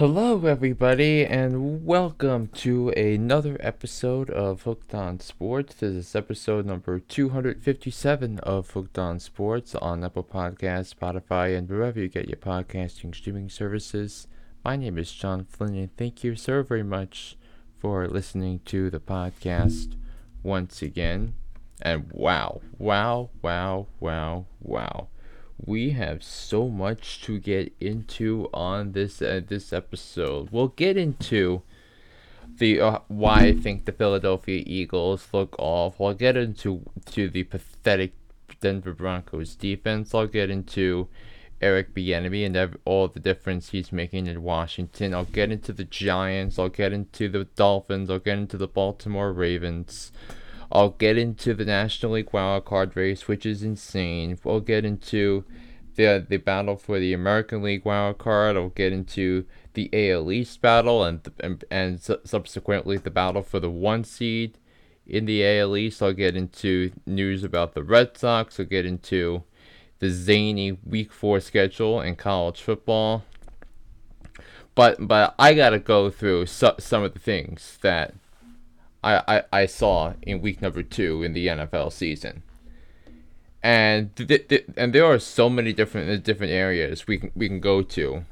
Hello, everybody, and welcome to another episode of Hooked on Sports. This is episode number 257 of Hooked on Sports on Apple Podcasts, Spotify, and wherever you get your podcasting streaming services. My name is John Flynn, and thank you so very much for listening to the podcast once again. And wow, wow, wow, wow, wow we have so much to get into on this uh, this episode. We'll get into the uh, why I think the Philadelphia Eagles look off. I'll get into to the pathetic Denver Broncos defense. I'll get into Eric Bieniemy and all the difference he's making in Washington. I'll get into the Giants. I'll get into the Dolphins. I'll get into the Baltimore Ravens. I'll get into the National League wildcard race, which is insane. We'll get into the the battle for the American League wildcard. I'll get into the AL East battle and and, and su- subsequently the battle for the one seed in the AL East. I'll get into news about the Red Sox. I'll get into the zany Week Four schedule in college football. But but I gotta go through su- some of the things that I, I, I saw in week number two in the NFL season. And th- th- and there are so many different uh, different areas we can we can go to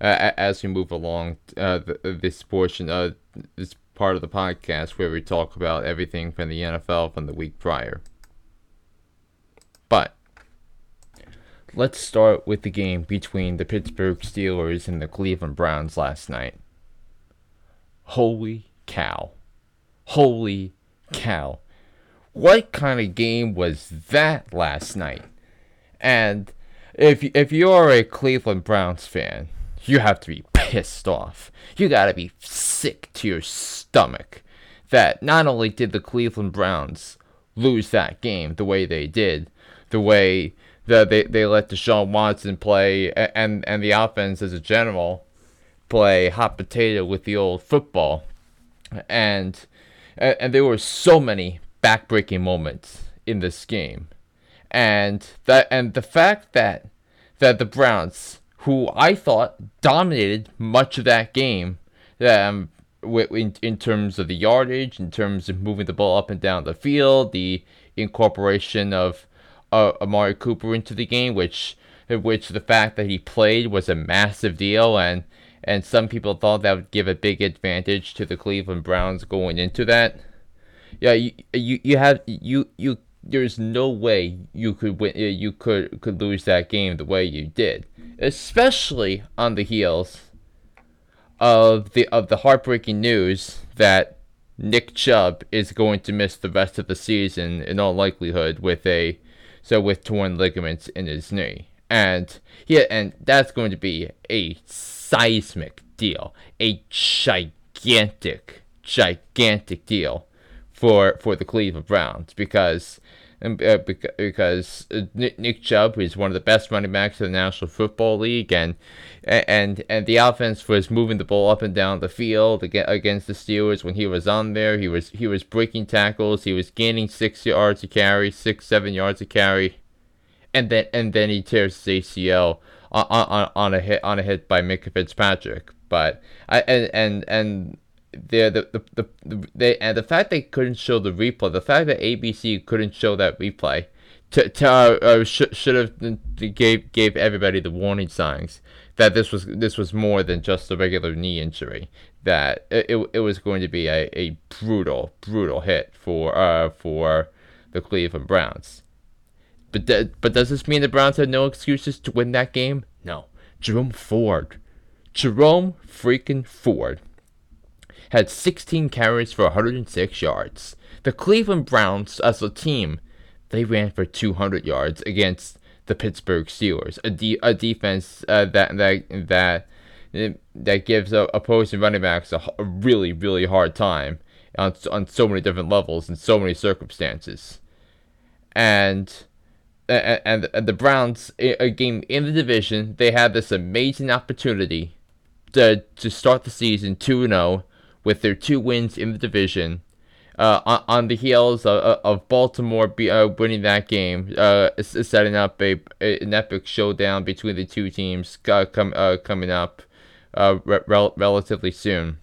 uh, as we move along uh, this portion of this part of the podcast where we talk about everything from the NFL from the week prior. But let's start with the game between the Pittsburgh Steelers and the Cleveland Browns last night. Holy cow. Holy cow. What kind of game was that last night? And if if you're a Cleveland Browns fan, you have to be pissed off. You got to be sick to your stomach that not only did the Cleveland Browns lose that game the way they did, the way that they, they let Deshaun Watson play and and the offense as a general play hot potato with the old football and and, and there were so many backbreaking moments in this game, and that and the fact that that the Browns, who I thought dominated much of that game, um, in, in terms of the yardage, in terms of moving the ball up and down the field, the incorporation of uh, Amari Cooper into the game, which which the fact that he played was a massive deal, and and some people thought that would give a big advantage to the Cleveland Browns going into that. Yeah, you you, you have you you there's no way you could win uh, you could could lose that game the way you did, especially on the heels of the of the heartbreaking news that Nick Chubb is going to miss the rest of the season in all likelihood with a so with torn ligaments in his knee. And yeah, and that's going to be a seismic deal, a gigantic, gigantic deal for for the Cleveland Browns because uh, because uh, Nick Chubb is one of the best running backs in the National Football League, and and and the offense was moving the ball up and down the field against the Steelers when he was on there. He was he was breaking tackles. He was gaining six yards to carry, six seven yards to carry, and then and then he tears his ACL on, on, on a hit on a hit by Minkah Fitzpatrick. But I and and and the the, the, the, they and the fact they couldn't show the replay, the fact that ABC couldn't show that replay, to, to uh, uh, should should have gave gave everybody the warning signs that this was this was more than just a regular knee injury. That it, it, it was going to be a, a brutal brutal hit for uh for the Cleveland Browns. But th- but does this mean the Browns had no excuses to win that game? No. Jerome Ford, Jerome freaking Ford, had 16 carries for 106 yards. The Cleveland Browns, as a team, they ran for 200 yards against the Pittsburgh Steelers, a, de- a defense uh, that that that that gives uh, opposing running backs a, a really really hard time on on so many different levels and so many circumstances, and and, and the Browns, a game in the division, they had this amazing opportunity to to start the season 2 0 with their two wins in the division. Uh, on, on, the heels of, of Baltimore be, uh, winning that game, uh, setting up a, an epic showdown between the two teams uh, uh, coming up uh, re- rel- relatively soon.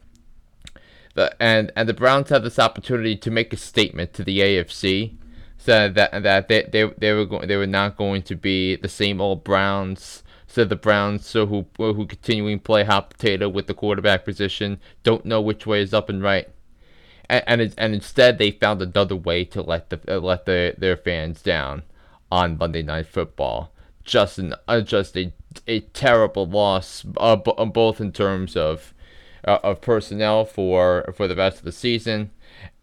The, and and the Browns have this opportunity to make a statement to the AFC, so that that they they, they were going they were not going to be the same old Browns. So the Browns, so who who continuing to play hot potato with the quarterback position, don't know which way is up and right, and and, and instead they found another way to let the uh, let the, their fans down on Monday Night Football. Just an uh, just a a terrible loss, uh, b- both in terms of uh, of personnel for for the rest of the season,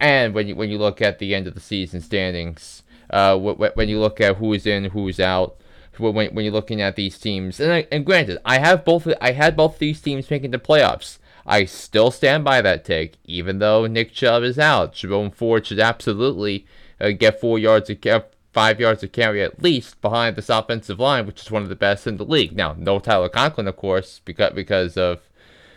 and when you when you look at the end of the season standings, uh, when you look at who's in, who's out, when when you're looking at these teams, and and granted, I have both I had both these teams making the playoffs. I still stand by that take, even though Nick Chubb is out. Jerome Ford should absolutely uh, get four yards of carry, five yards of carry at least behind this offensive line, which is one of the best in the league. Now, no Tyler Conklin, of course, because because of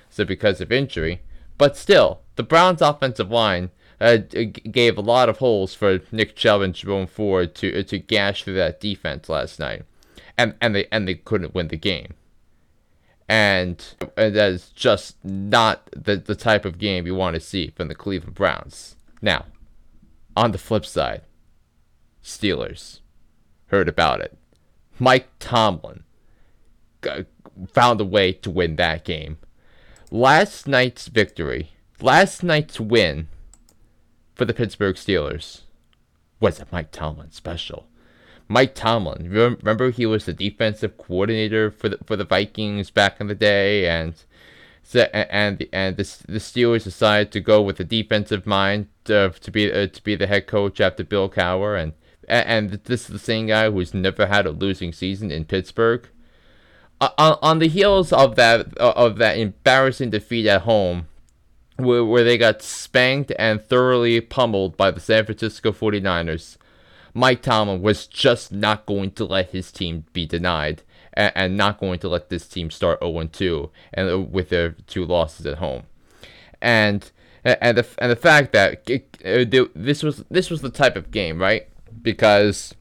so because of injury. But still, the Browns' offensive line uh, gave a lot of holes for Nick Chubb and Jerome Ford to uh, to gash through that defense last night, and and they and they couldn't win the game. And, and that is just not the, the type of game you want to see from the Cleveland Browns. Now, on the flip side, Steelers heard about it. Mike Tomlin found a way to win that game last night's victory, last night's win for the Pittsburgh Steelers was a Mike Tomlin special. Mike Tomlin, remember he was the defensive coordinator for the for the Vikings back in the day, and and and the the Steelers decided to go with a defensive mind to, to be uh, to be the head coach after Bill Cowher, and and this is the same guy who's never had a losing season in Pittsburgh on, on the heels of that of that embarrassing defeat at home, where, where they got spanked and thoroughly pummeled by the San Francisco 49ers, Mike Tomlin was just not going to let his team be denied and, and not going to let this team start 0-2 and uh, with their two losses at home. And and the and the fact that it, uh, this was this was the type of game, right? Because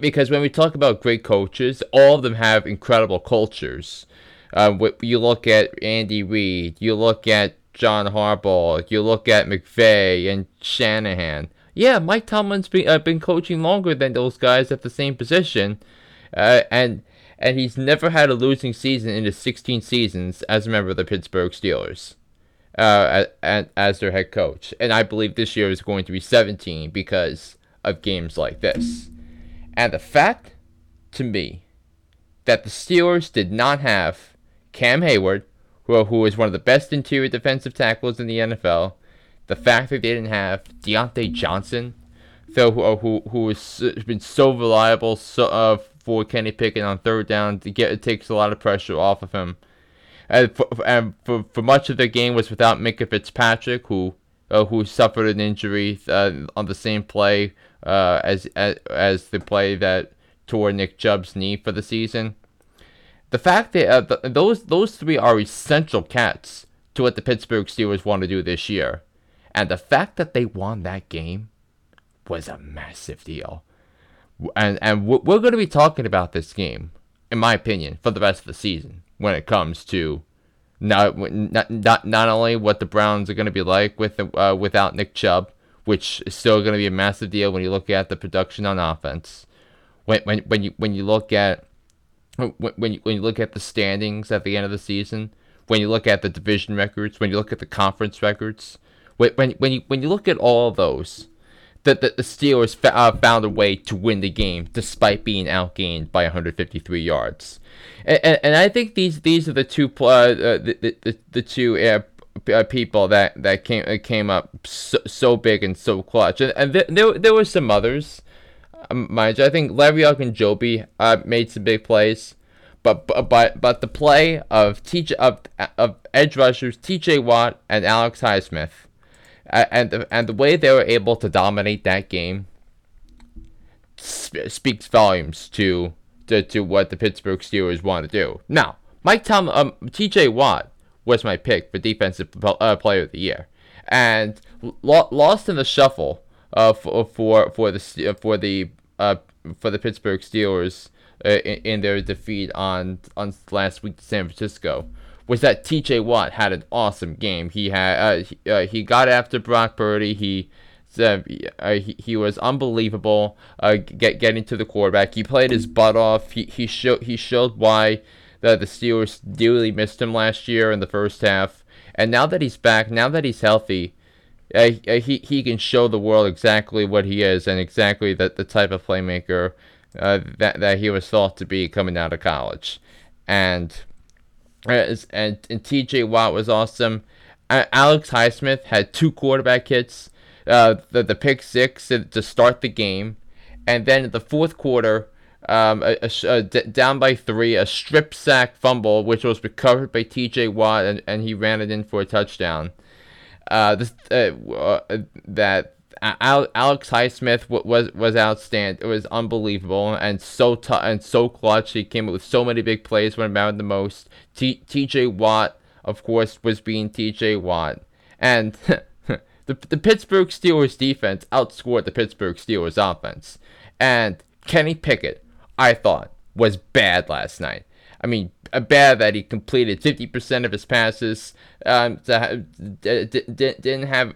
because when we talk about great coaches, all of them have incredible cultures. Uh, you look at Andy Reid, you look at John Harbaugh, you look at McVay and Shanahan. Yeah, Mike Tomlin's been uh, been coaching longer than those guys at the same position, uh, and and he's never had a losing season in his 16 seasons as a member of the Pittsburgh Steelers, uh, as, as their head coach. And I believe this year is going to be 17 because of games like this. And the fact, to me, that the Steelers did not have Cam Heyward, who, who is one of the best interior defensive tackles in the NFL, the fact that they didn't have Diontae Johnson, so who who who has been so reliable so, uh, for Kenny Pickett on third down to get it takes a lot of pressure off of him. And for, and for, for much of the game was without Minkah Fitzpatrick, who uh, who suffered an injury uh, on the same play uh, as, as as the play that tore Nick Chubb's knee for the season. The fact that uh, the, those those three are essential cats to what the Pittsburgh Steelers want to do this year, and the fact that they won that game was a massive deal. And and we're going to be talking about this game, in my opinion, for the rest of the season when it comes to not not not, not only what the Browns are going to be like with uh, without Nick Chubb, which is still going to be a massive deal when you look at the production on offense. When when when you when you look at when you, when you look at the standings at the end of the season, when you look at the division records, when you look at the conference records, when when when you when you look at all those, that the, the Steelers fa- uh, found a way to win the game despite being outgained by 153 yards, and, and, and I think these these are the two uh, uh the, the, the two uh, uh, people that that came uh, came up so, so big and so clutch, and, and th- there there were some others. Mind you, I think Le'Veon and uh, made some big plays, but but but the play of TJ of of edge rushers T.J. Watt and Alex Highsmith, and the, and the way they were able to dominate that game sp- speaks volumes to, to to what the Pittsburgh Steelers want to do. Now, Mike Tom um, T.J. Watt was my pick for defensive uh, player of the year, and lo- lost in the shuffle uh, for for for the for the uh, for the Pittsburgh Steelers uh, in, in, their defeat on on last week to San Francisco was that T.J. Watt had an awesome game. He had uh, he, uh, he got after Brock Purdy. He uh, he, he was unbelievable. Uh, get getting to the quarterback. He played his butt off. He he showed he showed why the the Steelers dearly missed him last year in the first half. And now that he's back, now that he's healthy, uh, uh, he he can show the world exactly what he is and exactly the, the type of playmaker uh, that that he was thought to be coming out of college, and uh, and and T.J. Watt was awesome. Alex Highsmith had two quarterback hits, uh, the the pick six to start the game, and then the fourth quarter. Um, a, a, a d- down by three, a strip sack fumble, which was recovered by T.J. Watt, and, and he ran it in for a touchdown uh, this, uh, uh, that Alex Highsmith was was outstanding. It was unbelievable and so tough and so clutch. He came up with so many big plays when it mattered the most. T- T.J. Watt, of course, was being T.J. Watt, and the the Pittsburgh Steelers defense outscored the Pittsburgh Steelers offense. And Kenny Pickett, I thought, was bad last night. I mean, bad that he completed 50% of his passes. Um, didn't have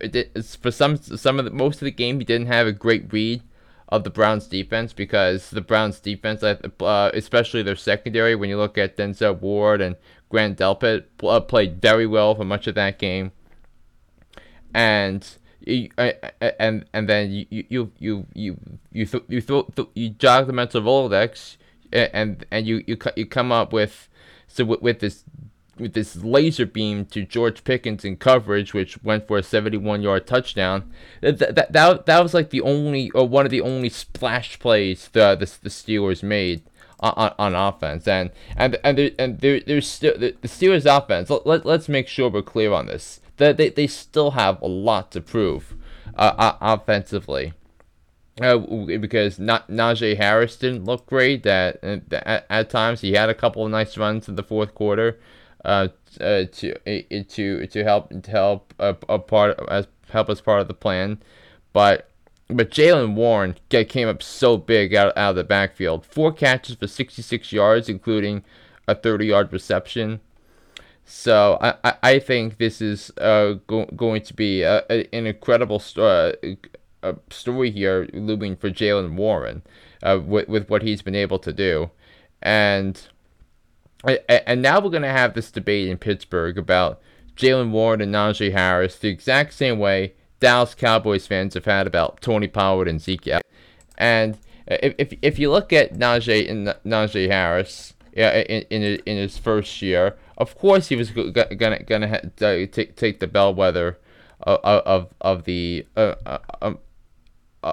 for some some of the most of the game he didn't have a great read of the Browns defense because the Browns defense, uh, especially their secondary, when you look at Denzel Ward and Grant Delpit, uh, played very well for much of that game. And you, and and then you you you you you you, th- you, th- you jog the mental Rolodex, and and you you you come up with so with, with this with this laser beam to George Pickens in coverage, which went for a 71 yard touchdown. That, that, that, that was like the only, or one of the only splash plays the, the, the Steelers made on, on, offense. And and and, there, and there, there's still the, Steelers offense, let, let, let's make sure we're clear on this. That they, they still have a lot to prove uh, offensively. Uh, because not Najee Harris didn't look great. That at, at, times he had a couple of nice runs in the fourth quarter, uh, uh to to to help to help a, a part as help as part of the plan, but but Jaylen Warren came up so big out, out of the backfield. Four catches for 66 yards, including a 30 yard reception. So I, I think this is uh, go, going to be a, a, an incredible uh, a story here looming for Jaylen Warren uh, with, with what he's been able to do. And and now we're going to have this debate in Pittsburgh about Jaylen Warren and Najee Harris the exact same way Dallas Cowboys fans have had about Tony Pollard and Zeke. And if, if, if you look at Najee and Najee Harris yeah, in, in, in his first year, of course he was gonna gonna take take the bellwether of of, of the uh, uh, um,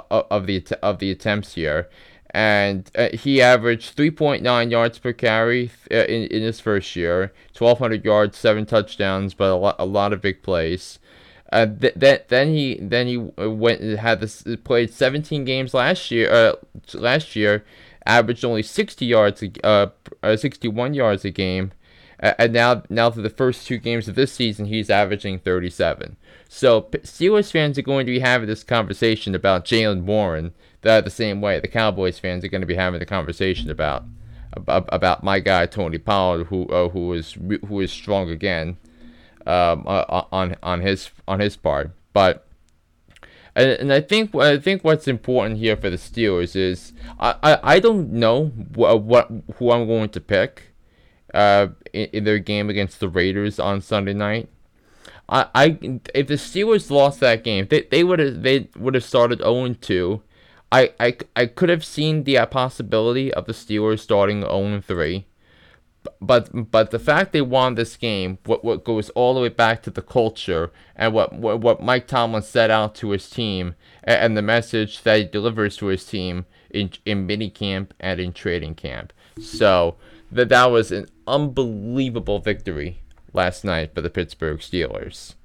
of the of the attempts here, and uh, he averaged 3.9 yards per carry uh, in, in his first year, 1,200 yards, seven touchdowns, but a lot a lot of big plays. Uh, th- th- then he then he went and had this played 17 games last year. Uh, last year, averaged only 60 yards, uh, uh 61 yards a game, and now now for the first two games of this season, he's averaging 37. So Steelers fans are going to be having this conversation about Jaylen Warren the, the same way. The Cowboys fans are going to be having the conversation about about, about my guy Tony Pollard, who uh, who is who is strong again um, uh, on on his on his part. But and, and I think I think what's important here for the Steelers is I, I, I don't know what, what who I'm going to pick uh, in, in their game against the Raiders on Sunday night. I, I if the Steelers lost that game, they they would have they would have started 0 2. I, I, I could have seen the possibility of the Steelers starting 0 3. But but the fact they won this game, what what goes all the way back to the culture and what what, what Mike Tomlin set out to his team and, and the message that he delivers to his team in in mini camp and in training camp. So that that was an unbelievable victory last night for the Pittsburgh Steelers.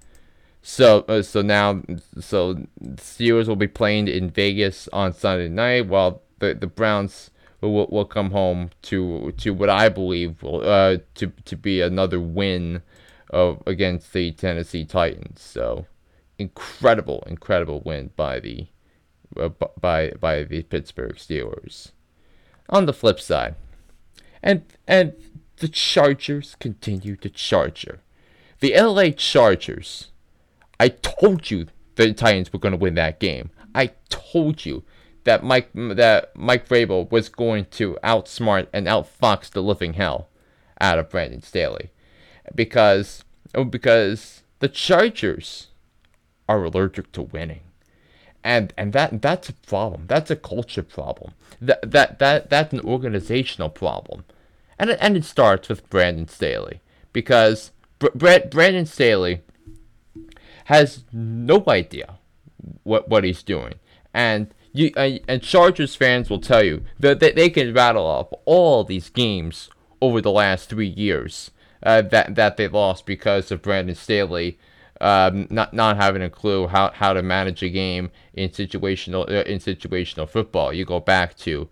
So uh, so now so Steelers will be playing in Vegas on Sunday night, while the the Browns will, will come home to to what I believe will uh to to be another win of against the Tennessee Titans. So incredible incredible win by the uh, by by the Pittsburgh Steelers. On the flip side, and and the Chargers continue to charger. The LA Chargers. I told you the Titans were going to win that game. I told you that Mike that Mike Vrabel was going to outsmart and outfox the living hell out of Brandon Staley, because oh, because the Chargers are allergic to winning, and and that that's a problem. That's a culture problem. That that that that's an organizational problem, and it, and it starts with Brandon Staley because Br- Brandon Staley has no idea what what he's doing, and you uh, and Chargers fans will tell you that they, they can rattle off all these games over the last three years uh, that that they lost because of Brandon Staley um, not not having a clue how, how to manage a game in situational uh, in situational football. You go back to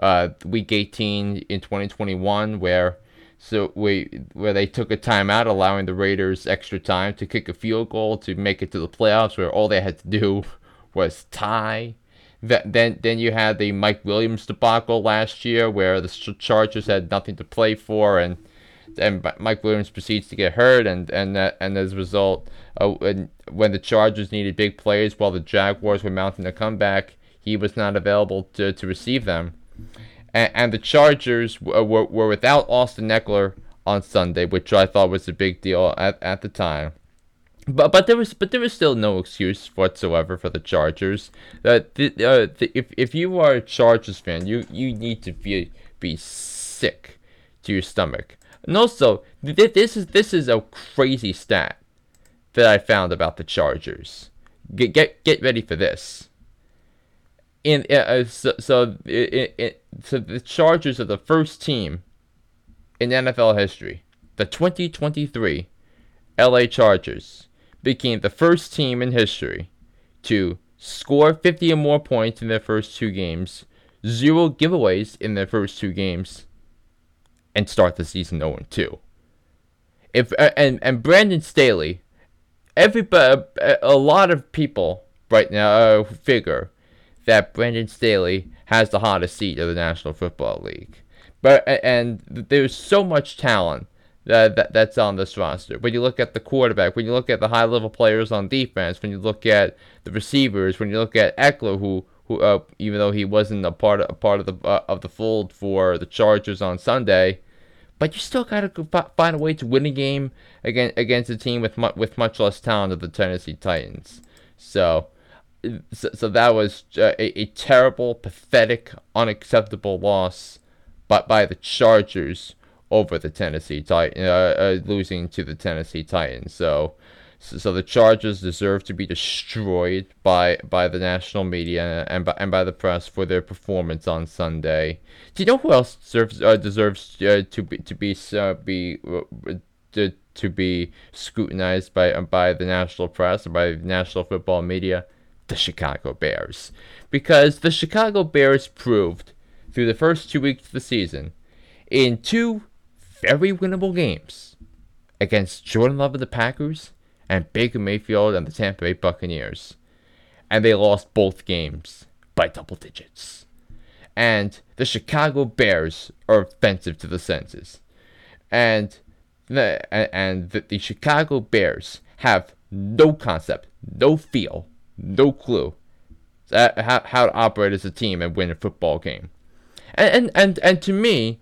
uh, week 18 in 2021 where so we where they took a timeout, allowing the Raiders extra time to kick a field goal to make it to the playoffs, where all they had to do was tie. That then then you had the Mike Williams debacle last year, where the Chargers had nothing to play for, and and Mike Williams proceeds to get hurt, and and and as a result, uh, when, when the Chargers needed big plays while the Jaguars were mounting a comeback, he was not available to to receive them and, and the Chargers were, were, were without Austin Ekeler on Sunday, which I thought was a big deal at, at the time. But but there was but there was still no excuse whatsoever for the Chargers. Uh, the, uh, the, if if you are a Chargers fan, you you need to be be sick to your stomach. And also, th- this is this is a crazy stat that I found about the Chargers. Get get get ready for this in uh, so so, it, so the Chargers are the first team in NFL history. The 2023 LA Chargers became the first team in history to score 50 or more points in their first two games, zero giveaways in their first two games, and start the season 0 2. If uh, and and Brandon Staley, everybody, a lot of people right now uh, figure that Brandon Staley has the hottest seat of the National Football League. But and there's so much talent that, that that's on this roster. When you look at the quarterback, when you look at the high level players on defense, when you look at the receivers, when you look at Ekeler, who who uh, even though he wasn't a part of, a part of the uh, of the fold for the Chargers on Sunday, but you still gotta find a way to win a game against against a team with mu- with much less talent than the Tennessee Titans. So so, so that was a, a terrible, pathetic, unacceptable loss, but by the Chargers over the Tennessee Titans, uh, uh, losing to the Tennessee Titans. So, so, so, the Chargers deserve to be destroyed by by the national media and by, and by the press for their performance on Sunday. Do you know who else deserves uh, deserves uh, to be to be uh, be uh, to, to be scrutinized by by the national press and by the national football media? The Chicago Bears. Because the Chicago Bears proved through the first two weeks of the season in two very winnable games against Jordan Love of the Packers and Baker Mayfield and the Tampa Bay Buccaneers. And they lost both games by double digits. And the Chicago Bears are offensive to the senses. And the, and the, the Chicago Bears have no concept, no feel no clue how, how to operate as a team and win a football game. And and and, and to me,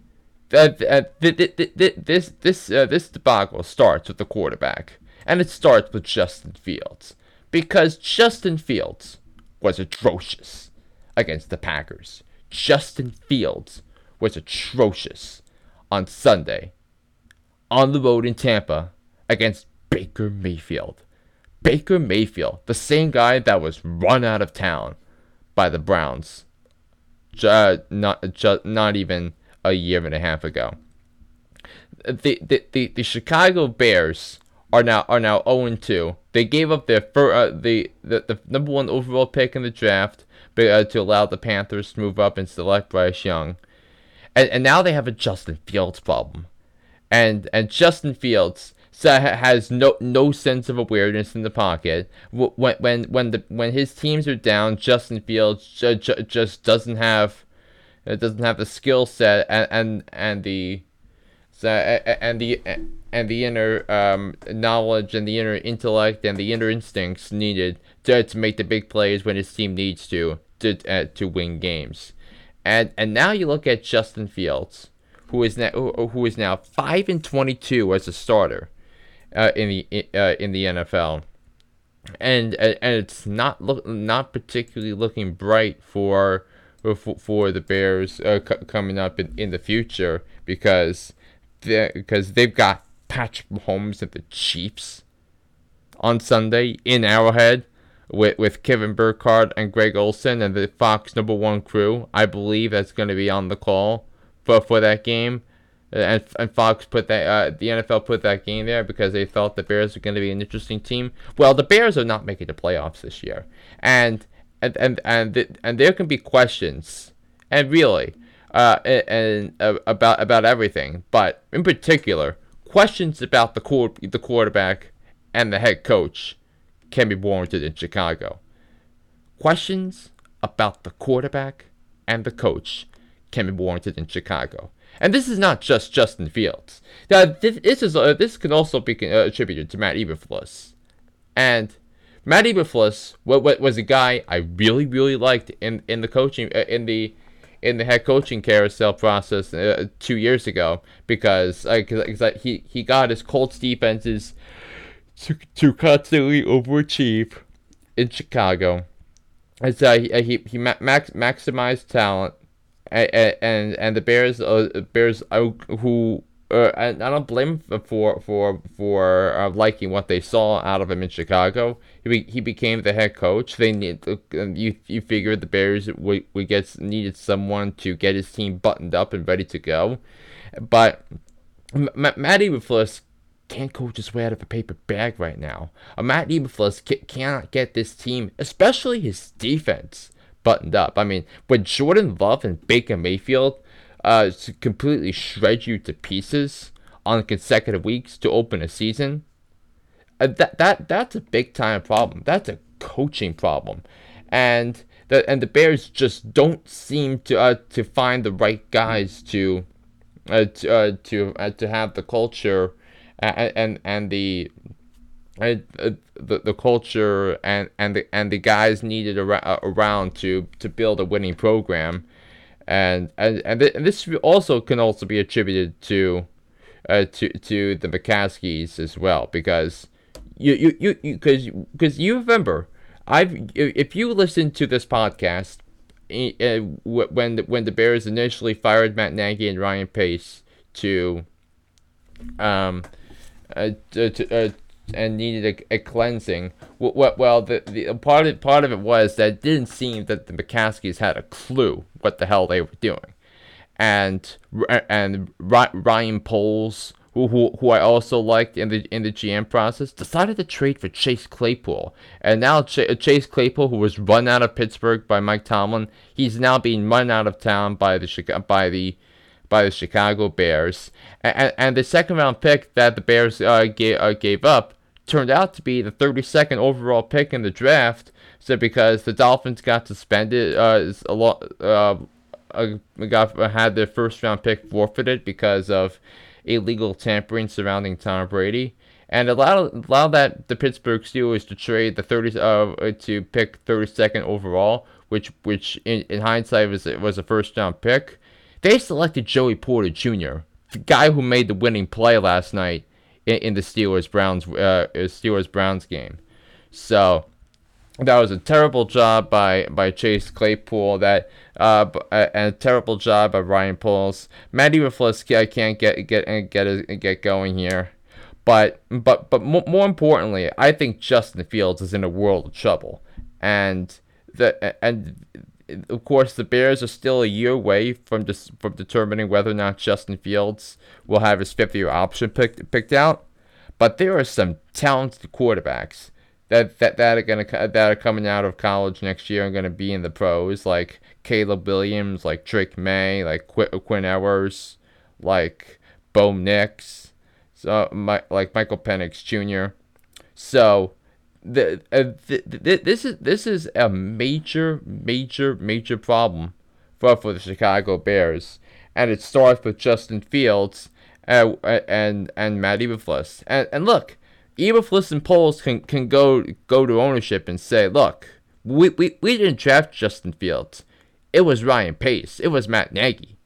that this this uh, this debacle starts with the quarterback, and it starts with Justin Fields because Justin Fields was atrocious against the Packers. Justin Fields was atrocious on Sunday on the road in Tampa against Baker Mayfield. Baker Mayfield, the same guy that was run out of town by the Browns, uh, not just not even a year and a half ago. The the, the, the Chicago Bears are now are now 0 2. They gave up their fir- uh, the, the the number one overall pick in the draft but, uh, to allow the Panthers to move up and select Bryce Young, and and now they have a Justin Fields problem, and and Justin Fields has no no sense of awareness in the pocket. When when when the when his teams are down, Justin Fields ju- ju- just doesn't have it doesn't have the skill set and, and and the So, and the and the inner um, knowledge and the inner intellect and the inner instincts needed to, to make the big plays when his team needs to to uh, to win games. And and now you look at Justin Fields, who is now who is now five and twenty two as a starter uh, in the uh, in the NFL, and and it's not look not particularly looking bright for for, for the Bears uh, c- coming up in, in the future because because they've got Patrick Mahomes and the Chiefs on Sunday in Arrowhead with with Kevin Burkhardt and Greg Olsen and the Fox number one crew. I believe that's going to be on the call for for that game. And, and Fox put that uh, the NFL put that game there because they felt the Bears were going to be an interesting team. Well, the Bears are not making the playoffs this year, and and and and, and there can be questions, and really, uh, and, and uh, about about everything, but in particular, questions about the core the quarterback and the head coach can be warranted in Chicago. Questions about the quarterback and the coach can be warranted in Chicago. And this is not just Justin Fields. Now, this, is uh, this can also be uh, attributed to Matt Eberflus. And Matt Eberflus what, what, was a guy I really really liked in in the coaching uh, in the in the head coaching carousel process uh, two years ago because uh, cause, he he got his Colts defenses to, to constantly overachieve in Chicago. And so he he, he max, maximized talent, and and, and the Bears uh, Bears uh, who uh, I don't blame him for for for uh, liking what they saw out of him in Chicago. He, be, he became the head coach. They need uh, you you figured the Bears would, would get needed someone to get his team buttoned up and ready to go, but M- Matt Eberflus can't coach his way out of a paper bag right now. A Matt Eberflus cannot get this team, especially his defense, buttoned up. I mean, when Jordan Love and Baker Mayfield uh, completely shred you to pieces on consecutive weeks to open a season, uh, that that that's a big time problem. That's a coaching problem, and the and the Bears just don't seem to uh, to find the right guys to uh, to uh, to, uh, to have the culture and and, and the uh, the, the culture and, and the and the guys needed around, uh, around to to build a winning program, and and and, th- and this also can also be attributed to uh, to to the McCaskeys as well because you you you because because you remember I've if you listen to this podcast uh, when the, when the Bears initially fired Matt Nagy and Ryan Pace to um uh, to, uh, and needed a, a cleansing. Well, well, the, the part of part of it was that it didn't seem that the McCaskeys had a clue what the hell they were doing, and and Ryan Poles, who, who who I also liked in the in the GM process, decided to trade for Chase Claypool, and now Ch- Chase Claypool, who was run out of Pittsburgh by Mike Tomlin, he's now being run out of town by the by the by the Chicago Bears. And, and the second round pick that the Bears uh, gave, uh, gave up turned out to be the 32nd overall pick in the draft. So because the Dolphins got suspended, uh, a lot, uh, got had their first round pick forfeited because of illegal tampering surrounding Tom Brady, and allowed allowed that the Pittsburgh Steelers to trade the 30 uh to pick 32nd overall, which which in, in hindsight was was a first round pick. They selected Joey Porter Jr., the guy who made the winning play last night in, in the Steelers Browns uh, Steelers Browns game. So that was a terrible job by, by Chase Claypool. That uh, and a terrible job by Ryan Poles. Matty I can't get get get get going here. But but but more importantly, I think Justin Fields is in a world of trouble, and the and of course, the Bears are still a year away from dis- from determining whether or not Justin Fields will have his fifth year option picked picked out. But there are some talented quarterbacks that that, that are gonna that are coming out of college next year and gonna be in the pros, like Caleb Williams, like Drake Maye, like Qu- Quinn Ewers, like Bo Nix, so my, like Michael Penix Jr. So the, uh, the, this is this is a major, major, major problem for for the Chicago Bears, and it starts with Justin Fields, uh, and and Matt Eberflus. And and look, Eberflus and Poles can can go go to ownership and say, look, we we, we didn't draft Justin Fields. It was Ryan Pace. It was Matt Nagy.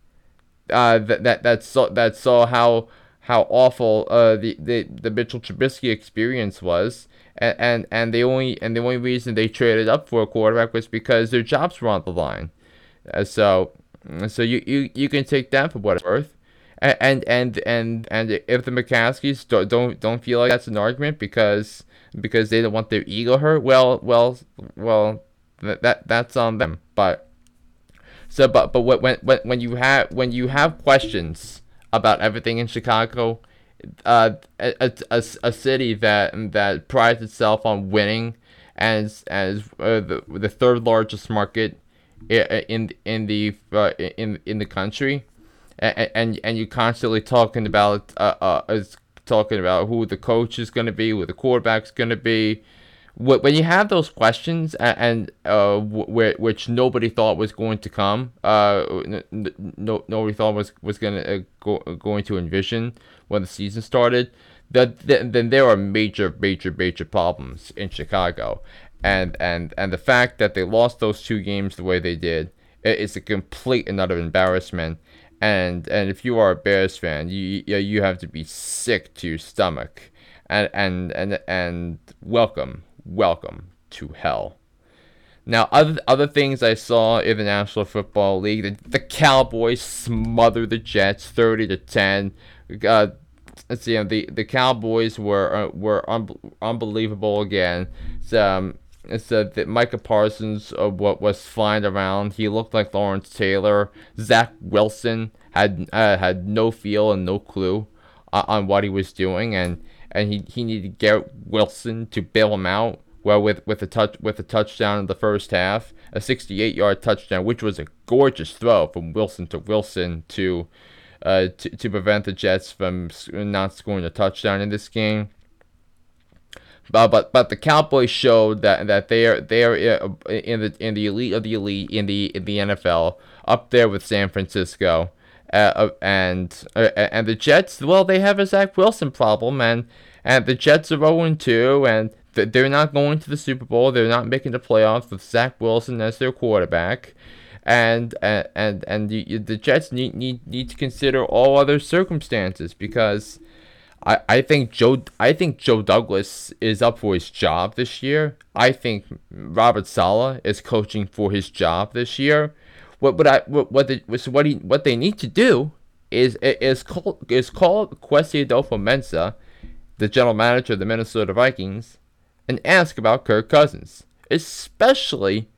Uh, that that that saw that saw how how awful uh the, the the Mitchell Trubisky experience was. And, and and the only and the only reason they traded up for a quarterback was because their jobs were on the line. Uh, so so you, you you can take that for what it's worth and and and and if the McCaskeys don't don't don't feel like that's an argument because because they don't want their ego hurt, well well well that, that that's on them. But so but but when when when you have when you have questions about everything in Chicago, uh, a, a, a city that that prides itself on winning as as uh, the the third largest market in in the uh, in in the country and and, and you constantly talking about uh, uh is talking about who the coach is going to be, who the quarterback's going to be. When you have those questions and uh, which nobody thought was going to come, uh, no, nobody thought was was going to uh, go, going to envision when the season started, that then there are major, major, major problems in Chicago, and and and the fact that they lost those two games the way they did is a complete and utter embarrassment. And and if you are a Bears fan, you you have to be sick to your stomach, and and and and welcome welcome to hell. Now, other other things I saw in the National Football League, the, the Cowboys smother the Jets thirty to ten. Uh, let's see, the the Cowboys were uh, were un- unbelievable again. So, um, said that Micah Parsons uh, what was flying around. He looked like Lawrence Taylor. Zach Wilson had uh, had no feel and no clue uh, on what he was doing, and and he, he needed Garrett Wilson to bail him out. Well, with with a touch with a touchdown in the first half, a 68-yard touchdown, which was a gorgeous throw from Wilson to Wilson to uh, to, to prevent the Jets from not scoring a touchdown in this game. But but but the Cowboys showed that that they are they are uh, in the in the elite of the elite in the in the NFL up there with San Francisco. Uh, uh and uh, and the Jets, well, they have a Zach Wilson problem, and and the Jets are 0 2, and they're not going to the Super Bowl. They're not making the playoffs with Zach Wilson as their quarterback, and and and, and the, the Jets need, need need to consider all other circumstances because I, I think Joe I think Joe Douglas is up for his job this year. I think Robert Saleh is coaching for his job this year. What what I what what, the, so what he what they need to do is is call is call Kwesi Adofo-Mensah, the general manager of the Minnesota Vikings, and ask about Kirk Cousins, especially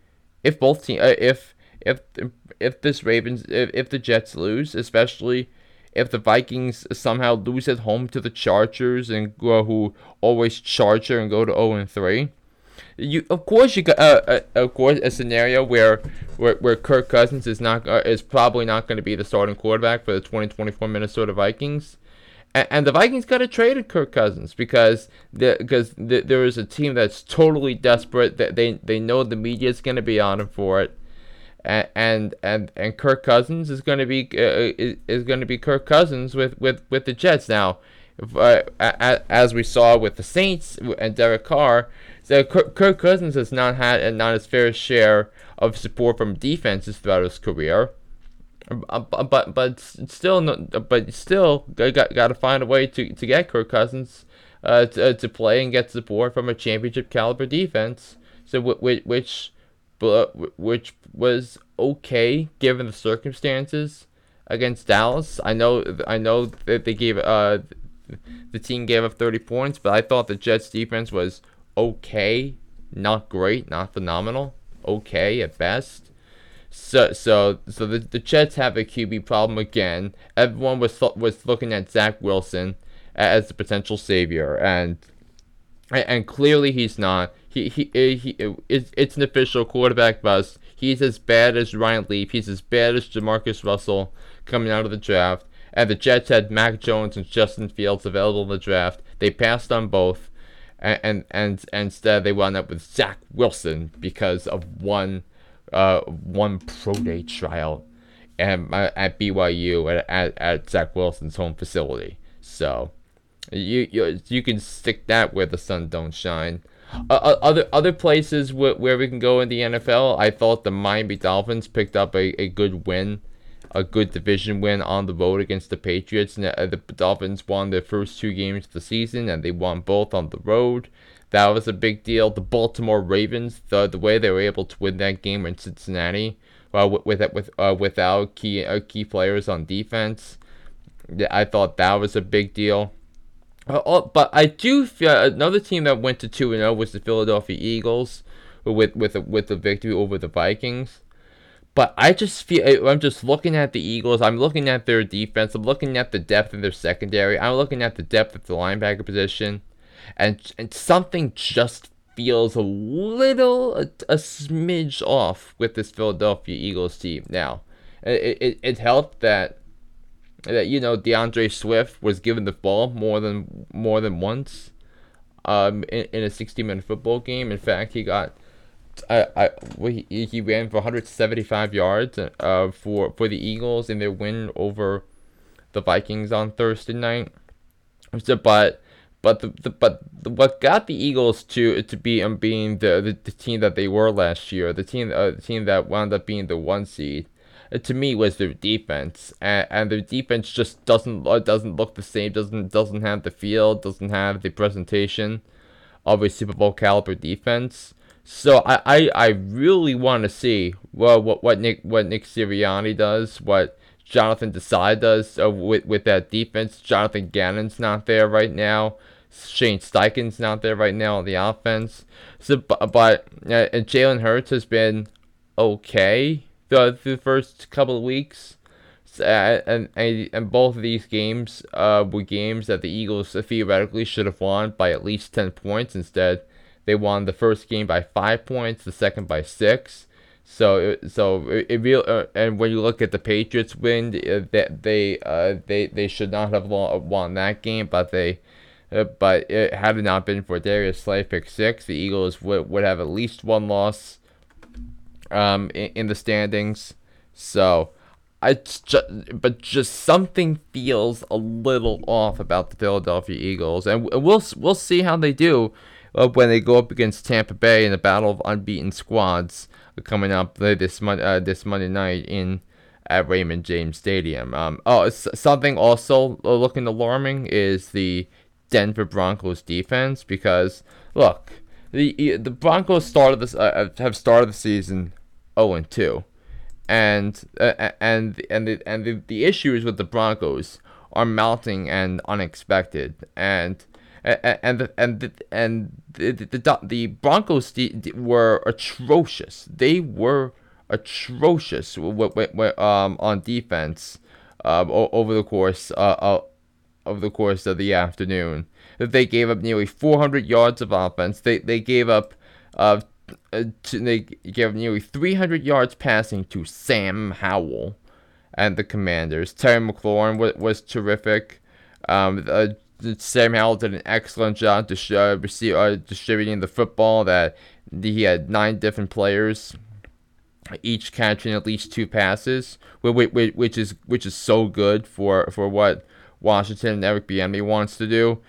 if both team uh, if if if this Ravens if, if the Jets lose, especially if the Vikings somehow lose at home to the Chargers and uh, who always charger and go to 0 and 3. You of course you got uh, uh, of course a scenario where where, where Kirk Cousins is not uh, is probably not going to be the starting quarterback for the 2024 Minnesota Vikings. And, the Vikings got to trade Kirk Cousins because the, because the, there is a team that's totally desperate that they they know the media is going to be on him for it and and and Kirk Cousins is going to be uh, is, is going to be Kirk Cousins with with with the Jets now. Uh, as we saw with the Saints and Derek Carr, so Kirk, Cousins has not had not his fair share of support from defenses throughout his career. Uh, but but still but still got got to find a way to, to get Kirk Cousins uh, to, to play and get support from a championship caliber defense. So which which which was okay given the circumstances against Dallas. I know I know that they gave uh the team gave up 30 points, but I thought the Jets defense was okay, not great, not phenomenal, okay at best. So so so the, the Jets have a QB problem again. Everyone was was looking at Zach Wilson as the potential savior and and clearly he's not. He he he. It's, it's an official quarterback bust. He's as bad as Ryan Leaf. He's as bad as Jamarcus Russell coming out of the draft. And the Jets had Mac Jones and Justin Fields available in the draft. They passed on both, and and, and instead they wound up with Zach Wilson because of one uh one pro day tryout at, at BYU at, at, at Zach Wilson's home facility. So you, you you can stick that where the sun don't shine. Uh, other other places where, where we can go in the NFL, I thought the Miami Dolphins picked up a, a good win, a good division win on the road against the Patriots. And the, the Dolphins won their first two games of the season, and they won both on the road. That was a big deal. The Baltimore Ravens, the the way they were able to win that game in Cincinnati, well, with with uh, without key uh, key players on defense, I thought that was a big deal. Uh, oh, but I do feel another team that went to two and zero oh was the Philadelphia Eagles, with with with the victory over the Vikings. But I just feel I'm just looking at the Eagles. I'm looking at their defense. I'm looking at the depth of their secondary. I'm looking at the depth of the linebacker position, and and something just feels a little a, a smidge off with this Philadelphia Eagles team. Now, it it, it helped that that you know D'Andre Swift was given the ball more than more than once um, in, in a 60 minute football game. In fact, he got I, I he, he ran for 175 yards uh, for for the Eagles in their win over the Vikings on Thursday night. So, but but the, the but the, what got the Eagles to to be um, being the, the, the team that they were last year, the team uh, the team that wound up being the one seed, to me was their defense, and, and their defense just doesn't uh, doesn't look the same. Doesn't doesn't have the feel. Doesn't have the presentation of a Super Bowl caliber defense. So I, I, I really want to see well what, what Nick what Nick Sirianni does, what Jonathan Desai does uh, with with that defense. Jonathan Gannon's not there right now. Shane Steichen's not there right now on the offense. So, but, but uh, Jalen Hurts has been okay the, the first couple of weeks. And, and, and both of these games uh, were games that the Eagles theoretically should have won by at least 10 points. Instead, they won the first game by 5 points, the second by 6. So, so it, it real uh, and when you look at the Patriots win, uh, that they uh, they they should not have won that game, but they uh, but it, had it not been for Darius Slay pick six, the Eagles would, would have at least one loss um, in, in the standings. So, I just, but just something feels a little off about the Philadelphia Eagles, and we'll we'll see how they do uh, when they go up against Tampa Bay in the battle of unbeaten squads coming up this mon- uh, this Monday night in at Raymond James Stadium. Um, oh, something also looking alarming is the Denver Broncos defense because look, the the Broncos started this uh, have started the season 0 and 2. And uh, and and the and the, the issues with the Broncos are mounting and unexpected and and the, and the, and the the, the Broncos were atrocious. They were atrocious um, on defense um, over the course uh, of the course of the afternoon. They gave up nearly 400 yards of offense. They they gave up uh, uh, they gave nearly 300 yards passing to Sam Howell and the Commanders. Terry McLaurin was, was terrific. Um, uh, Sam Howell did an excellent job to show, uh, distributing the football. That he had nine different players, each catching at least two passes, which, which is which is so good for, for what Washington and Eric Bieniemy wants to do.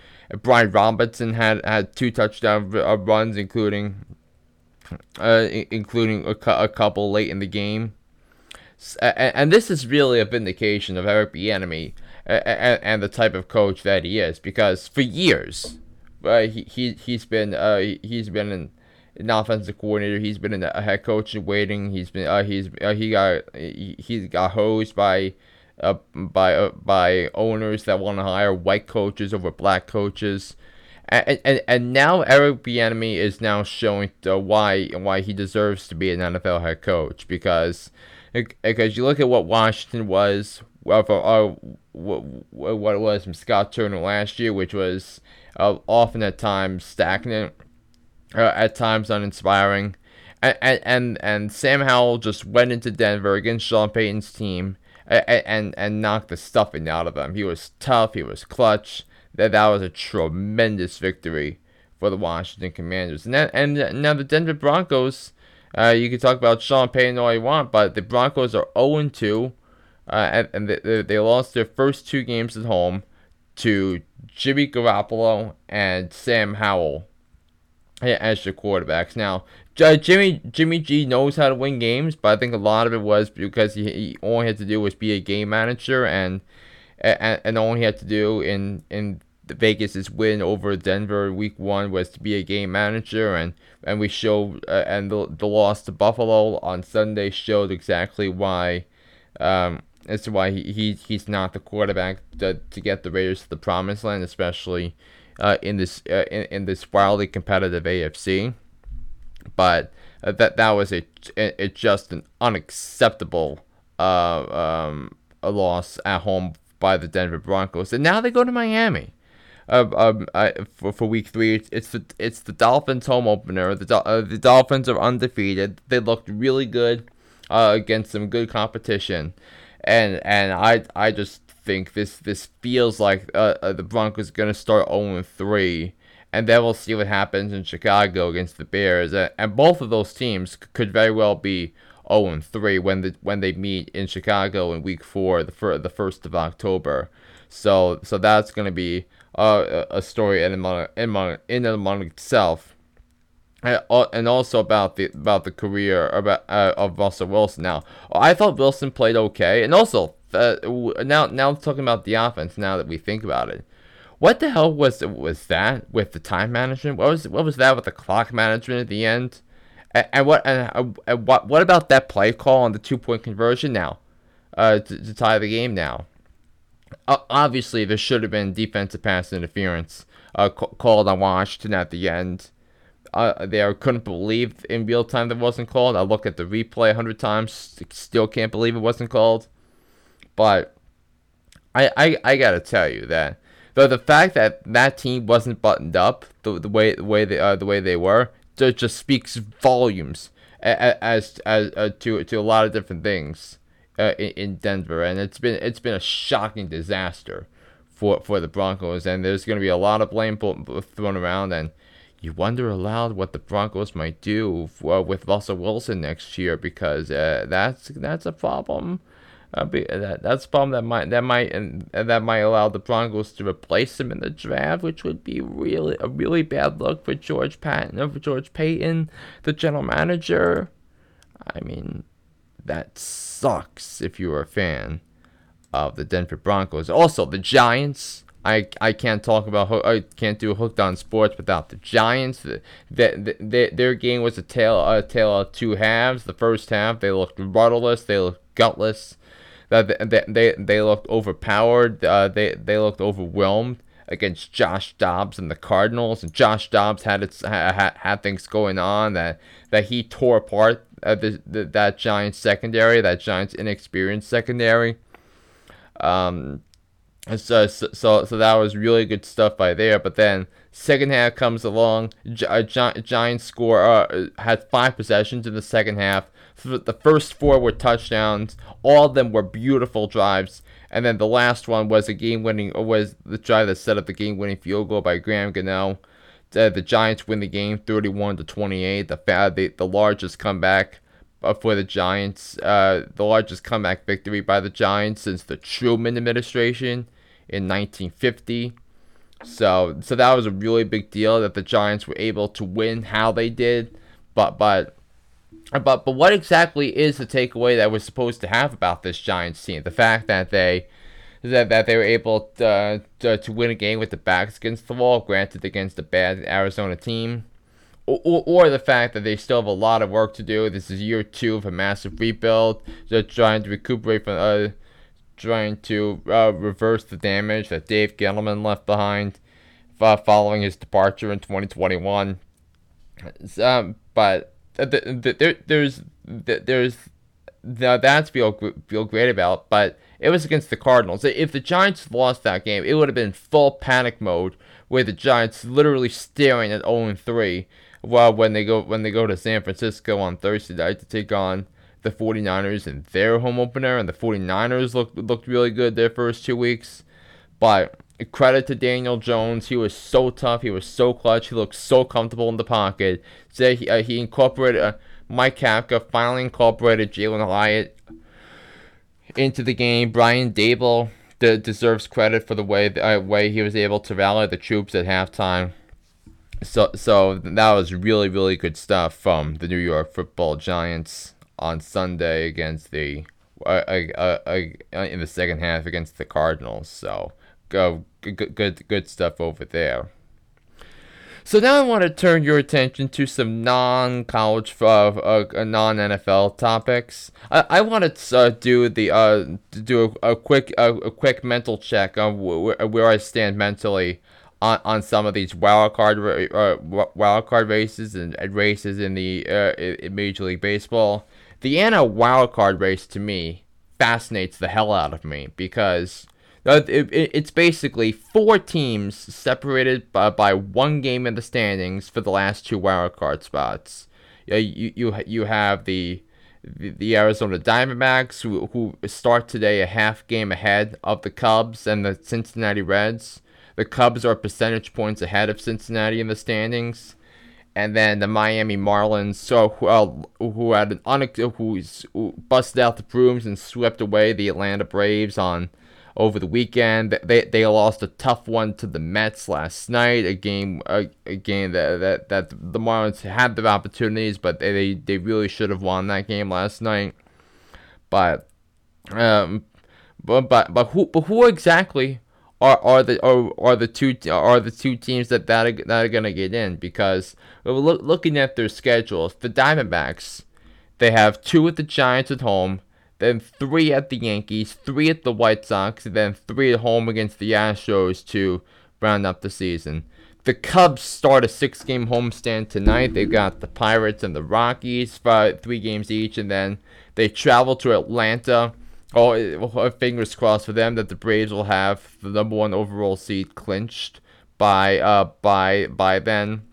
Brian Robinson had had two touchdown runs, including uh, including a, a, couple late in the game. And, and, this is really a vindication of Eric Bieniemy and, and the type of coach that he is, because for years, uh, he, he he's been uh, he's been an, an offensive coordinator. He's been a head coach in waiting. He's been uh, he's uh, he got he, he got hosed by uh, by uh, by owners that want to hire white coaches over black coaches and, and, and now Eric Bieniemy is now showing why why he deserves to be an NFL head coach because because you look at what Washington was well, for, uh, what what it was from Scott Turner last year, which was uh, often at times stagnant, uh, at times uninspiring, and, and and Sam Howell just went into Denver against Sean Payton's team and and, and knocked the stuffing out of them. He was tough. He was clutch that that was a tremendous victory for the Washington Commanders. And, and now the Denver Broncos, uh, you can talk about Sean Payton all you want, but the Broncos are 0 2 uh, and, they, they lost their first two games at home to Jimmy Garoppolo and Sam Howell as the quarterbacks. Now, Jimmy Jimmy G knows how to win games, but I think a lot of it was because he, he all he had to do was be a game manager, and and, and all he had to do in in Vegas's win over Denver week one was to be a game manager, and and we showed uh, and the the loss to Buffalo on Sunday showed exactly why. Um, as to why he, he he's not the quarterback to, to get the Raiders to the promised land, especially uh, in this uh, in, in this wildly competitive AFC. But uh, that that was a, a, a, just an unacceptable uh, um, a loss at home by the Denver Broncos, and now they go to Miami. Uh, um, uh, for, for week three, it's the it's the Dolphins home opener. The uh, the Dolphins are undefeated. They looked really good uh, against some good competition, and and I I just think this this feels like uh, uh the Broncos are gonna start 0 3, and then we'll see what happens in Chicago against the Bears, and, and both of those teams could very well be 0 3 when the when they meet in Chicago in Week Four, the fir- the first of October. So so that's gonna be uh, a story in among in among in among itself and also about the about the career about uh, of Russell Wilson. Now, I thought Wilson played okay, and also uh, now now talking about the offense. Now that we think about it, what the hell was was that with the time management? What was what was that with the clock management at the end? And, what and, uh, and, what what about that play call on the two point conversion now, uh, to, to tie the game now? Uh, obviously, there should have been defensive pass interference uh, called on Washington at the end uh, there. Couldn't believe in real time that wasn't called. I looked at the replay a hundred times, still can't believe it wasn't called. But I, I, I gotta tell you that the the fact that that team wasn't buttoned up the, the way the way they uh, the way they were just, just speaks volumes as as, as uh, to to a lot of different things uh, in, in Denver, and it's been it's been a shocking disaster for for the Broncos, and there's going to be a lot of blame thrown around, and you wonder aloud what the Broncos might do with Russell Wilson next year because uh, that's that's a problem. Uh, be, that, that's a problem that might that might and, and, that might allow the Broncos to replace him in the draft, which would be really a really bad look for George Patton uh, for George Paton, the general manager. I mean, that sucks if you're a fan of the Denver Broncos. Also, the Giants I, I can't talk about I can't do hooked on sports without the Giants. The, the, the, their game was a tale a tale of two halves. The first half they looked rudderless, they looked gutless, that they, they they looked overpowered. Uh, they they looked overwhelmed against Josh Dobbs and the Cardinals. And Josh Dobbs had its had, had things going on that that he tore apart uh, the, the, that Giants secondary, that Giants inexperienced secondary. Um, so, so, so that was really good stuff by there. But then second half comes along. Gi- Gi- Giants score uh, had five possessions in the second half. The first four were touchdowns. All of them were beautiful drives. And then the last one was a game-winning was the drive that set up the game-winning field goal by Graham Gano. The, the Giants win the game 31 to 28. The the, the largest comeback uh, for the Giants. Uh, the largest comeback victory by the Giants since the Truman administration in 1950. So so that was a really big deal that the Giants were able to win how they did. But but but but what exactly is the takeaway that we're supposed to have about this Giants team? The fact that they that, that they were able to, uh, to, to win a game with the backs against the wall, granted against a bad Arizona team, or, or, or, the fact that they still have a lot of work to do. This is year two of a massive rebuild. They're trying to recuperate from uh, trying to uh, reverse the damage that Dave Gettleman left behind uh, following his departure in 2021. Um, but th- th- there, there's th- there's that's feel feel great about, but it was against the Cardinals. If the Giants lost that game, it would have been full panic mode, with the Giants literally staring at 0 3. Well, when they go when they go to San Francisco on Thursday night to take on the 49ers in their home opener, and the 49ers looked looked really good their first two weeks. But credit to Daniel Jones, he was so tough, he was so clutch, he looked so comfortable in the pocket. So he, uh, he incorporated uh, Mike Kafka finally incorporated Jalin Hyatt into the game. Brian Daboll de- deserves credit for the way uh, way he was able to rally the troops at halftime. So so that was really really good stuff from the New York Football Giants on Sunday against the uh, uh, uh, uh in the second half against the Cardinals. So go good good good stuff over there. So now I want to turn your attention to some non-college, uh, uh, non-NFL topics. I, I want to uh, do the uh, do a, a quick a, a, quick mental check on wh- where I stand mentally on, on some of these wild card uh, wild card races and, and races in the uh, in Major League Baseball. The Anna wild card race to me fascinates the hell out of me because uh, it, it, it's basically four teams separated by, one game in the standings for the last two wildcard spots. You, you, you have the, the Arizona Diamondbacks, who, who start today a half game ahead of the Cubs and the Cincinnati Reds. The Cubs are percentage points ahead of Cincinnati in the standings. And then the Miami Marlins, so who, who had an unex- who's, who busted out the brooms and swept away the Atlanta Braves on over the weekend. They they lost a tough one to the Mets last night. A game a, a game that, that that the Marlins had the opportunities, but they they really should have won that game last night. But um, but but but who but who exactly? Are, are the are, are the two are the two teams that that are, that are gonna get in because look, looking at their schedules, the Diamondbacks, they have two at the Giants at home, then three at the Yankees, three at the White Sox, and then three at home against the Astros to round up the season. The Cubs start a six game homestand tonight. They've got the Pirates and the Rockies, five, three games each, and then they travel to Atlanta. Oh, fingers crossed for them that the Braves will have the number one overall seed clinched by uh by by then.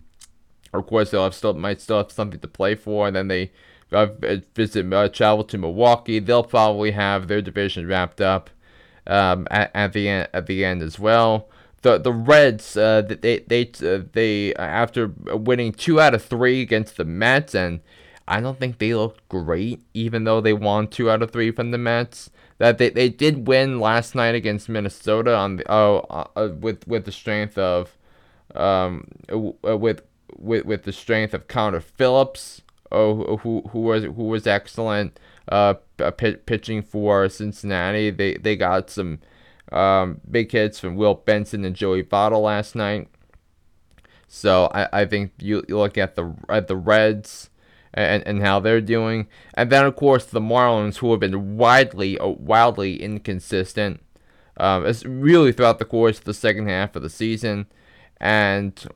Of course, they'll have still might still have something to play for, and then they uh, visit uh, travel to Milwaukee. They'll probably have their division wrapped up um, at, at the end at the end as well. The the Reds uh, they they uh, they after winning two out of three against the Mets and I don't think they looked great even though they won two out of three from the Mets. That they, they did win last night against Minnesota on the oh uh, uh with with the strength of um with with with the strength of Connor Phillips oh, who who was who was excellent uh, p- pitching for Cincinnati. They they got some um, big hits from Will Benson and Joey Votto last night. So I, I think you, you look at the at the Reds and, and how they're doing, and then of course the Marlins who have been widely uh, wildly inconsistent. Um, it's really throughout the course of the second half of the season, and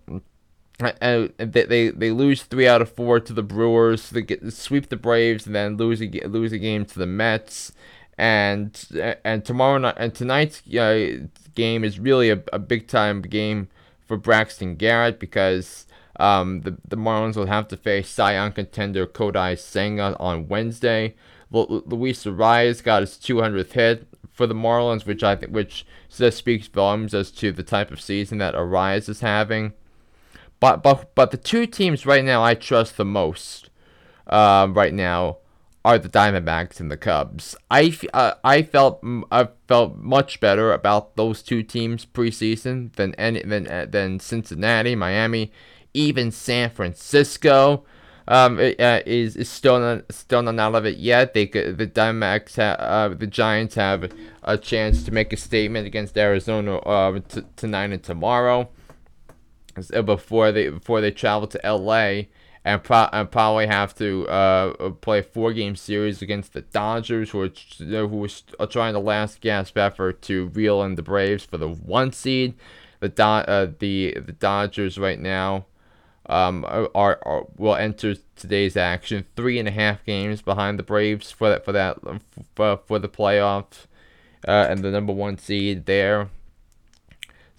and they, they they lose three out of four to the Brewers. They get sweep the Braves and then lose a lose a game to the Mets. And and tomorrow night and tonight's uh, game is really a, a big time game for Braxton Garrett because um, the the Marlins will have to face Cy Young contender Kodai Senga on Wednesday. Lu- Luis Arraez got his 200th hit for the Marlins, which I think which just speaks volumes as to the type of season that Arraez is having. But but but the two teams right now I trust the most, uh, right now, are the Diamondbacks and the Cubs. I uh, I felt I felt much better about those two teams preseason than any than uh, than Cincinnati, Miami, even San Francisco. Um, uh, is is still not still not out of it yet. They could, the Diamondbacks have uh, the Giants have a chance to make a statement against Arizona uh, t- tonight and tomorrow before they before they travel to LA and, pro- and probably have to uh, play a four game series against the Dodgers, who are, who are trying the last gasp effort to reel in the Braves for the one seed. The Do- uh, the the Dodgers right now um, are, are, will enter today's action three and a half games behind the Braves for that for that for, for the playoffs uh, and the number one seed there.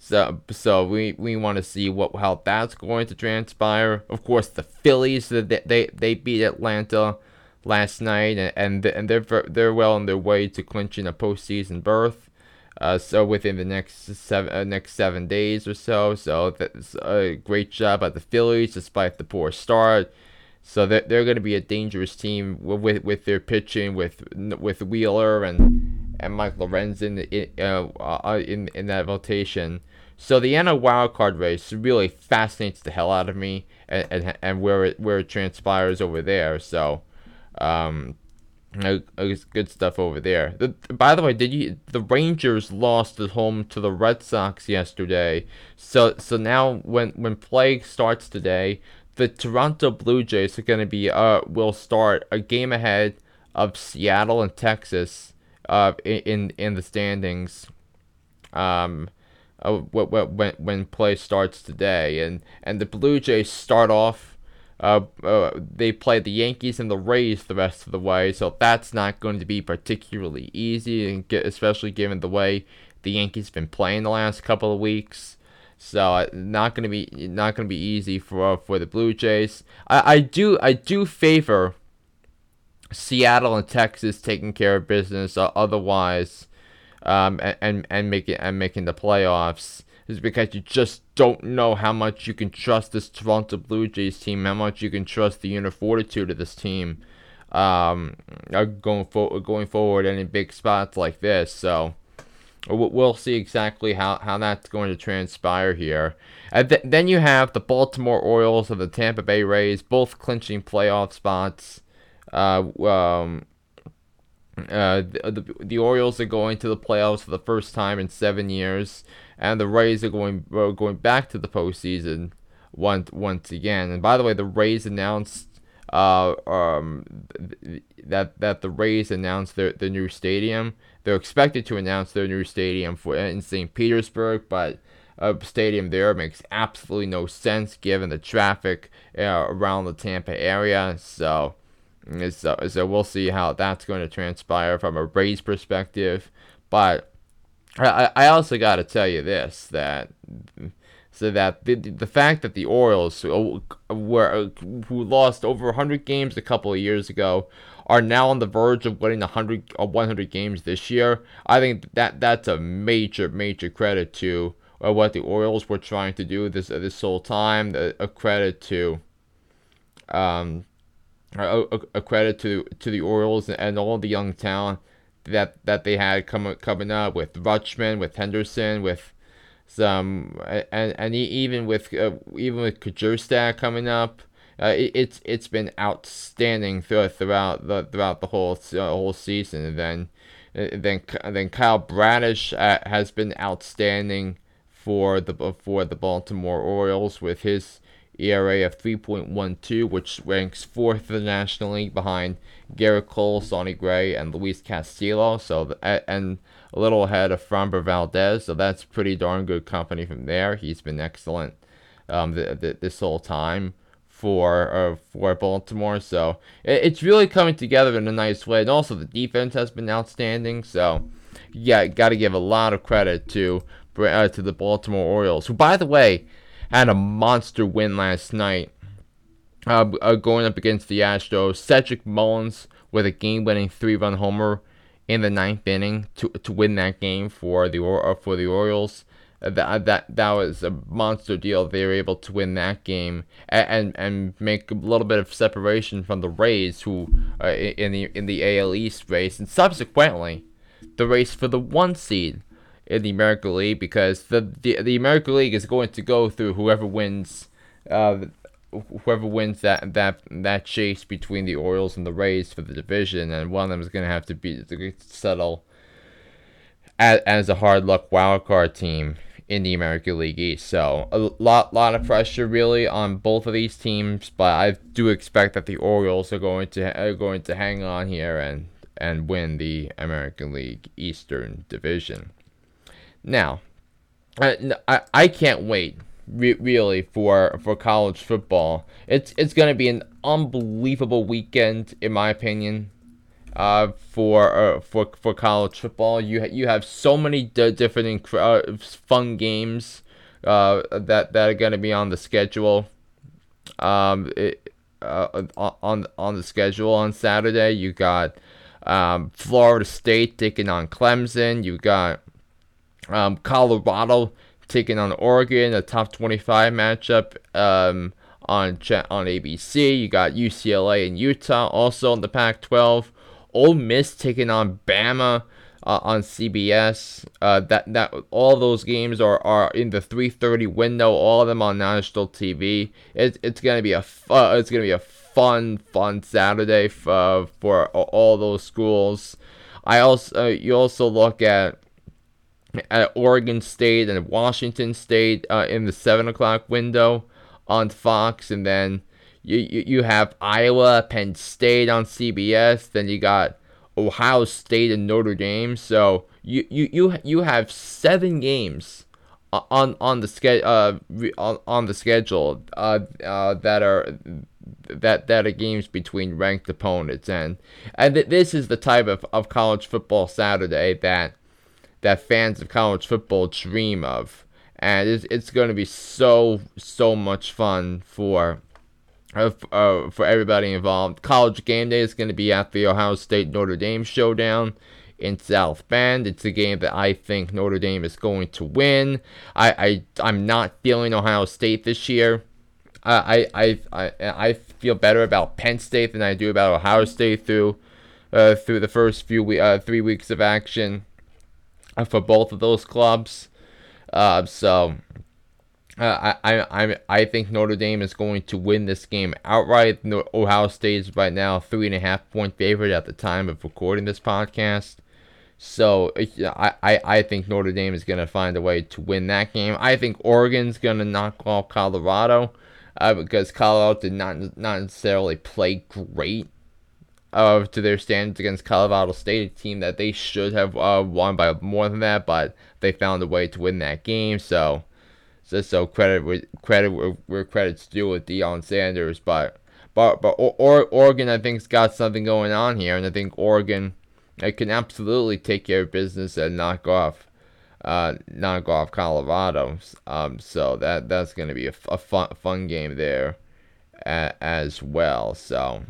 So, so we, we want to see what how that's going to transpire. Of course, the Phillies they they, they beat Atlanta last night, and and, and they're they're well on their way to clinching a postseason berth. Uh, so within the next seven uh, next seven days or so, so that's a great job at the Phillies despite the poor start. So they're, they're going to be a dangerous team with with their pitching with with Wheeler and and Mike Lorenzen in, uh, uh, in in that rotation. So the NL wildcard race really fascinates the hell out of me, and and, and where it where it transpires over there. So, um, good stuff over there. The, by the way, did you the Rangers lost at home to the Red Sox yesterday? So so now when when play starts today, the Toronto Blue Jays are going to be uh will start a game ahead of Seattle and Texas uh in in the standings. Um uh, when when play starts today, and and the Blue Jays start off. Uh, uh, they play the Yankees and the Rays the rest of the way, so that's not going to be particularly easy, and get, especially given the way the Yankees have been playing the last couple of weeks. So uh, not gonna be not gonna be easy for for the Blue Jays. I, I do I do favor Seattle and Texas taking care of business. Uh, otherwise, um, and and making and making the playoffs is because you just don't know how much you can trust this Toronto Blue Jays team, how much you can trust the unit fortitude of this team, um, uh, going for, going forward in big spots like this. So we'll see exactly how, how that's going to transpire here. And th- then you have the Baltimore Orioles and the Tampa Bay Rays, both clinching playoff spots. Uh, um, uh, the, the, the Orioles are going to the playoffs for the first time in seven years, and the Rays are going uh, going back to the postseason once once again. And by the way, the Rays announced uh, um, that that the Rays announced their, their new stadium. They're expected to announce their new stadium for in St. Petersburg, but a stadium there makes absolutely no sense given the traffic uh, around the Tampa area. So so, so we'll see how that's going to transpire from a Rays perspective. But I, I also got to tell you this that so that the, the fact that the Orioles were who lost over 100 games a couple of years ago are now on the verge of winning 100 or 100 games this year. I think that that's a major major credit to uh, what the Orioles were trying to do this this whole time. A, a credit to um, a, a, credit to to the Orioles and all the young talent that that they had coming coming up with Rutschman, with Henderson, with some and and even with uh, even with Kjerstad coming up. Uh, it, it's it's been outstanding throughout throughout the throughout the whole uh, whole season. And then uh, then then Kyle Bradish uh, has been outstanding for the for the Baltimore Orioles with his ERA of 3.12, which ranks fourth in the National League behind Gerrit Cole, Sonny Gray, and Luis Castillo. So and a little ahead of Framber Valdez. So that's pretty darn good company from there. He's been excellent um, this whole time for uh, for Baltimore. So it, it's really coming together in a nice way. And also the defense has been outstanding. So yeah, got to give a lot of credit to uh, to the Baltimore Orioles, who by the way had a monster win last night. Uh, uh, going up against the Astros, Cedric Mullins with a game-winning three-run homer in the ninth inning to to win that game for the uh, for the Orioles. Uh, that that that was a monster deal. They were able to win that game and and, and make a little bit of separation from the Rays, who uh, in the in the AL East race, and subsequently the race for the one seed in the American League because the, the the American League is going to go through whoever wins uh, whoever wins that that that chase between the Orioles and the Rays for the division, and one of them is going to have to be to settle as, as a hard luck wild card team in the American League East. So a lot lot of pressure really on both of these teams, but I do expect that the Orioles are going to are going to hang on here and and win the American League Eastern Division. Now, I, I, can't wait re- really for for college football. It's it's gonna be an unbelievable weekend in my opinion. Uh, for uh, for for college football, you ha- you have so many d- different inc- uh, fun games uh, that that are gonna be on the schedule. Um, it, uh, on on the schedule on Saturday, you got um, Florida State taking on Clemson. You got um, Colorado taking on Oregon, a top 25 matchup um, on on ABC. You got UCLA and Utah also in the Pac-12. Ole Miss taking on Bama. uh, on CBS. Uh, that that all those games are, are in the 3:30 window. All of them on national TV. It's it's gonna be a fu- it's gonna be a fun fun Saturday for for all those schools. I also uh, you also look at at Oregon State and Washington State uh, in the seven o'clock window on Fox, and then you, you you have Iowa, Penn State on CBS. Then you got Ohio State and Notre Dame. So you you you, you have seven games on on the ske- uh, on, on the schedule uh, uh, that are that that are games between ranked opponents and and th- this is the type of, of college football Saturday that that fans of college football dream of and it's, it's going to be so so much fun for uh, uh, for everybody involved. College game day is going to be at the Ohio State Notre Dame showdown in South Bend. It's a game that I think Notre Dame is going to win. I, I I'm not feeling Ohio State this year. I I I I feel better about Penn State than I do about Ohio State through uh, through the first few we, uh, three weeks of action for both of those clubs. Uh, so uh, I, I, I think Notre Dame is going to win this game outright. Ohio State is right now three and a half point favorite at the time of recording this podcast. So I, I, I think Notre Dame is going to find a way to win that game. I think Oregon's going to knock off Colorado uh, because Colorado did not not necessarily play great uh, to their standards against Colorado State, a team that they should have uh, won by more than that, but they found a way to win that game. So so, so credit credit where, where credit's due with Deion Sanders, but but but or, Oregon I think's got something going on here, and I think Oregon it can absolutely take care of business and knock off uh, knock off Colorado. Um, so that that's to be a, a fun fun game there a, as well. So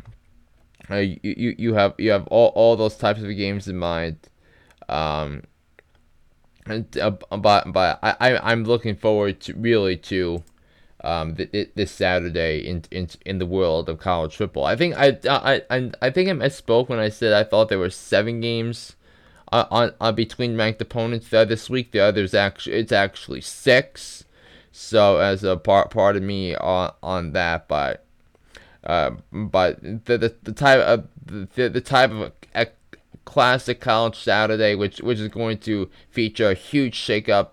uh, you, you you have you have all, all those types of games in mind. Um, and, uh, but but I I'm looking forward to really to um this Saturday in in in the world of college football. I think I I I, I think I misspoke when I said I thought there were seven games uh, on on between ranked opponents this week. The others actually it's actually six. So as a part part of me on on that, but. Uh, but the, the the type of the, the type of a classic college Saturday, which which is going to feature a huge shakeup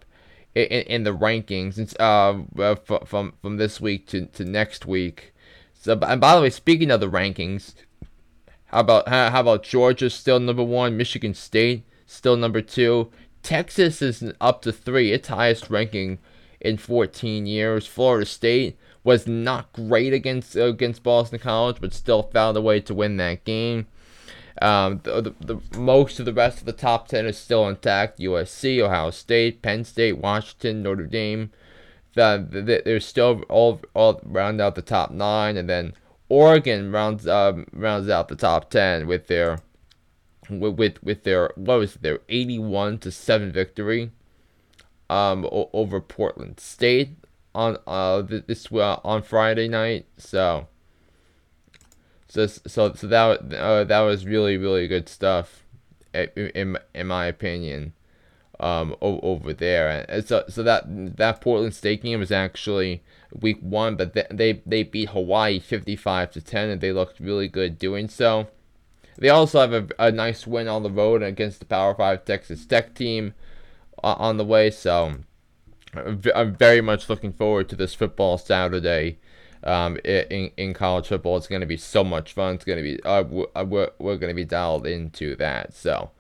in, in the rankings uh, from from this week to, to next week. So, and by the way, speaking of the rankings, how about how about Georgia still number one, Michigan State still number two, Texas is up to three, its highest ranking in 14 years. Florida State was not great against against Boston College, but still found a way to win that game. Um, the, the, the, most of the rest of the top 10 is still intact. USC, Ohio State, Penn State, Washington, Notre Dame. The, the, there's still all, all round out the top nine, and then Oregon rounds um, rounds out the top 10 with their with with their what was it, their 81 to 7 victory um over Portland State on uh this uh, on Friday night so so so so that uh, that was really really good stuff, in in my opinion, um over there. And so so that that Portland State game was actually week one, but they they, they beat Hawaii fifty five to ten, and they looked really good doing so. They also have a, a nice win on the road against the Power Five Texas Tech team uh, on the way. So I'm very much looking forward to this football Saturday um, in, in college football. It's going to be so much fun. It's going to be uh, we're, we're going to be dialed into that. So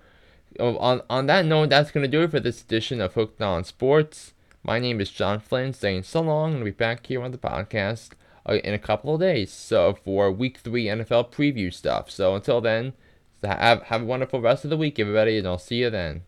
on on that note, that's going to do it for this edition of Hooked on Sports. My name is John Flynn, saying so long, and we'll be back here on the podcast uh, in a couple of days. So for Week Three NFL preview stuff. So until then, have have a wonderful rest of the week, everybody, and I'll see you then.